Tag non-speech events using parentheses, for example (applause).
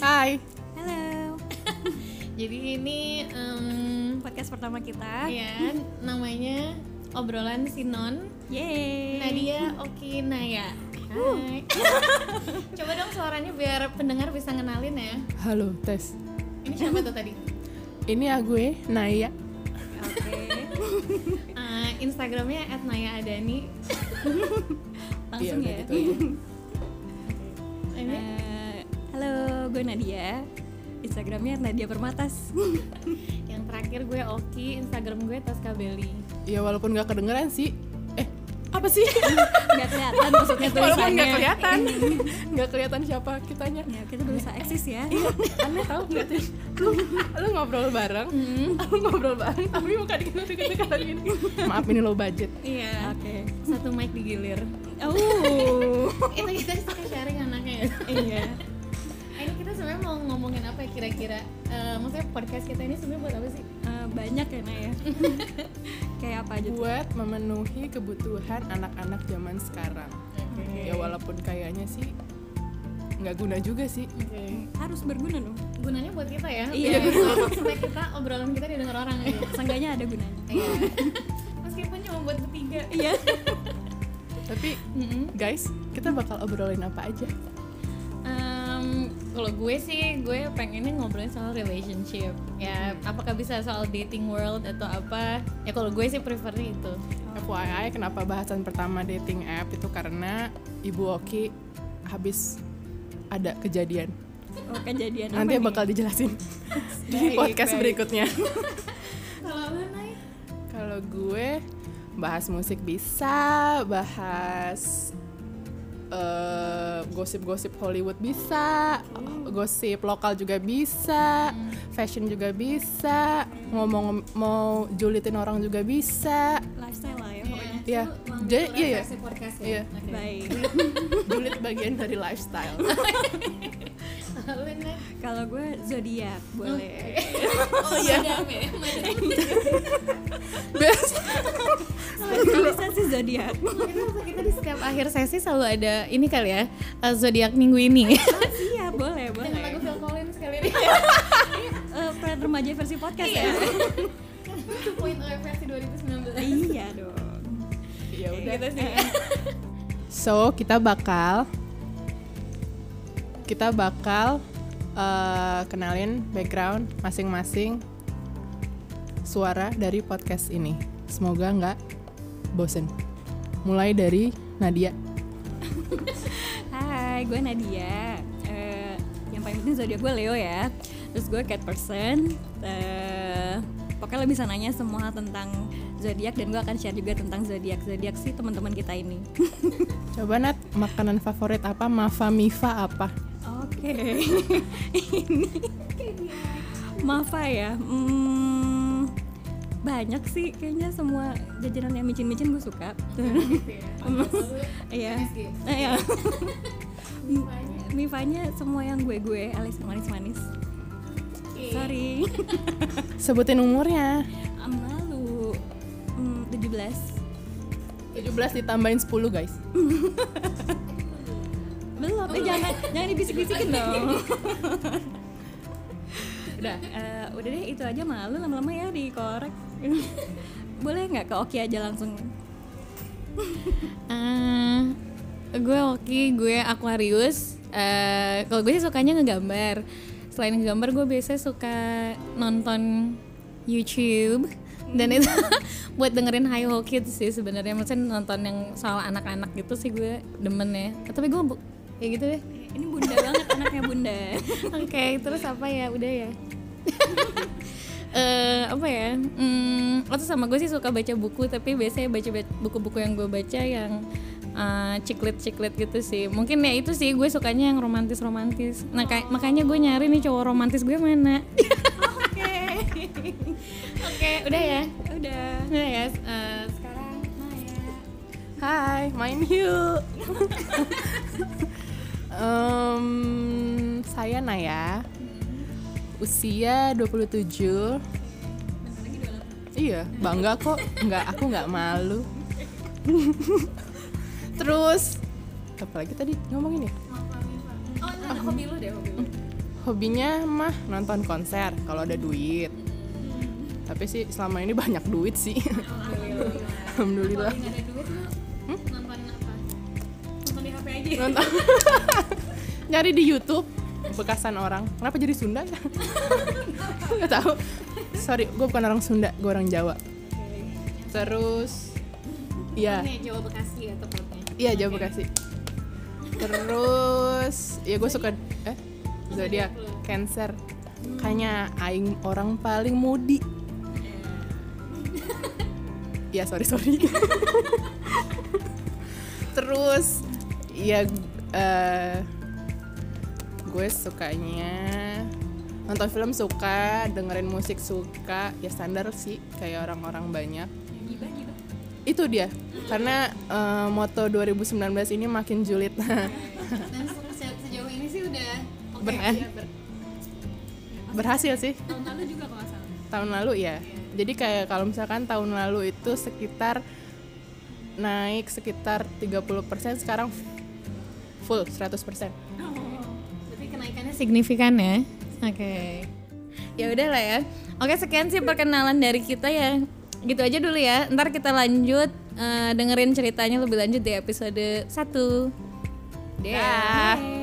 Hai. Halo. (laughs) Jadi ini em, Podcast pertama kita. ya namanya obrolan Sinon Yeay. Nadia Oki Naya. Hai. (laughs) Coba dong suaranya biar pendengar bisa ngenalin ya. Halo, tes. Ini siapa tuh tadi? Ini ya gue, Naya. Oke. Eh, Instagramnya @naya_adani. (laughs) Langsung Iya, ya. gitu ya. Ini Eh, gue Nadia. Instagramnya Nadia Permatas. (laughs) yang terakhir gue Oki, Instagram gue Taskabeli. Ya walaupun gak kedengeran sih. Eh, apa sih? (laughs) Gak kelihatan maksudnya walaupun tulisannya. gak kelihatan. (laughs) Gak kelihatan siapa kitanya. Ya, kita berusaha eksis ya. Aneh tau gak sih? Lu, lu ngobrol bareng, lu ngobrol bareng, tapi muka dikit dikit kayak gini. Maaf ini low budget. Iya. Oke. Satu mic digilir. Oh. Itu kita suka sharing anaknya ya. iya. Ngomongin apa ya kira-kira? Eh, maksudnya podcast kita ini sebenarnya buat apa sih? Eh, banyak ya, Naya. (laughs) Kayak apa aja tuh? Buat memenuhi kebutuhan anak-anak zaman sekarang. Ya walaupun kayaknya sih nggak guna juga sih. Oke. Harus berguna dong. Gunanya buat kita ya. Iya. Biar (laughs) supaya kita obrolan kita didengar orang gitu. Seenggaknya ada gunanya. Iya. (laughs) Meskipun cuma buat bertiga. Iya. Tapi Mm-mm. guys, kita bakal obrolin apa aja? Kalau gue sih gue pengennya ngobrolin soal relationship ya apakah bisa soal dating world atau apa ya kalau gue sih prefernya itu FYI kenapa bahasan pertama dating app itu karena Ibu Oki habis ada kejadian. Oh, kejadian Nanti apa nih? bakal dijelasin (laughs) di Baik, podcast baik. berikutnya. (laughs) Kalau gue bahas musik bisa, bahas eh, gosip-gosip Hollywood bisa, gosip lokal juga bisa, fashion juga bisa, ngomong mau julitin orang juga bisa. lifestyle lah ya pokoknya. Iya, Lu mau jadi iya ya, podcast ya? Iya. Oke. Baik. (laughs) julit bagian dari lifestyle. (laughs) Kalau Nay? Kalau gue zodiak boleh. (laughs) oh iya ya Best. Bisa sih zodiak. kita, kita di setiap akhir sesi selalu ada ini kali ya uh, zodiak minggu ini Iya boleh boleh. dengan lagu Phil Collins kali ini (laughs) Eh, peran remaja versi podcast ya. 2.0 versi 2019 iya dong. Ya udah. sih So kita bakal kita bakal eh, kenalin background masing-masing suara dari podcast ini. Semoga nggak bosen. Mulai dari Nadia. Hai, gue Nadia. Eh, yang paling penting zodiak gue Leo ya. Terus gue cat person. Eh, pokoknya lo bisa nanya semua tentang zodiak dan gue akan share juga tentang zodiak zodiak sih teman-teman kita ini. (laughs) Coba Nat, makanan favorit apa? Mafa Mifa apa? Oke. (laughs) Ini Mafa ya. Hmm, banyak sih kayaknya semua jajanan yang micin-micin gue suka. Iya. Eh, Iya. Mifanya semua yang gue-gue alias manis-manis. Sorry. (laughs) Sebutin umurnya. Malu. Hmm, 17. 17 ditambahin 10 guys. (laughs) Belum, eh, jangan jangan dibisik-bisikin dong. Udah. Eh, udah deh itu aja malu lama-lama ya dikorek. (laughs) Boleh nggak ke Oki aja langsung? Eh, gue Oki, gue Aquarius. Eh, kalau gue sih sukanya ngegambar. Selain ngegambar, gue biasanya suka nonton YouTube dan itu (laughs) buat dengerin Hi Ho Kids sih sebenarnya. Maksudnya nonton yang soal anak-anak gitu sih gue demen ya. Tapi gue bu- ya gitu deh. Ini bunda banget anaknya bunda. (laughs) Oke, terus apa ya? Udah ya. (laughs) Eh apa ya? Hmm, atau sama gue sih suka baca buku, tapi biasanya baca buku-buku yang gue baca yang eh, ciklit-ciklit gitu sih. Mungkin ya itu sih gue sukanya yang romantis-romantis. Nah, kayak- makanya gue nyari nih cowok romantis gue mana. Oke. Oke, udah ya. Udah. Udah ya. Eh, sekarang Maya. Hai, main yuk. (laughs) Em, saya Naya. Usia 27. Iya, bangga kok. Nggak, aku nggak malu. (laughs) Terus apa lagi tadi ngomongin ya? Oh, enggak, hobi lu deh, hobi lu. hobinya mah nonton konser kalau ada duit tapi sih selama ini banyak duit sih alhamdulillah nggak ada duit lu nonton aja. nonton. (laughs) Nyari di YouTube bekasan orang. Kenapa jadi Sunda? Ya (laughs) nggak tahu. Sorry gue bukan orang Sunda gue orang Jawa. Terus ya Nih Jawa Bekasi ya tepatnya. iya Jawa Bekasi. Terus ya gue suka eh zodiak Cancer. Kayaknya aing orang paling mudi. Ya sorry sorry. (laughs) Terus ya eh, gue sukanya nonton film suka dengerin musik suka. Ya standar sih kayak orang-orang banyak. Itu dia karena eh, moto 2019 ini makin julid. (laughs) Dan se- se- sejauh ini sih udah oke Ber- ya, ber- (laughs) berhasil sih. Tahun lalu juga kalau salah. tahun lalu ya jadi kayak kalau misalkan tahun lalu itu sekitar naik sekitar 30% sekarang full 100% Berarti kenaikannya signifikan ya. Oke. Ya udah lah ya. Oke, sekian sih perkenalan dari kita ya. Gitu aja dulu ya. Ntar kita lanjut eh, dengerin ceritanya lebih lanjut di episode 1. Dah.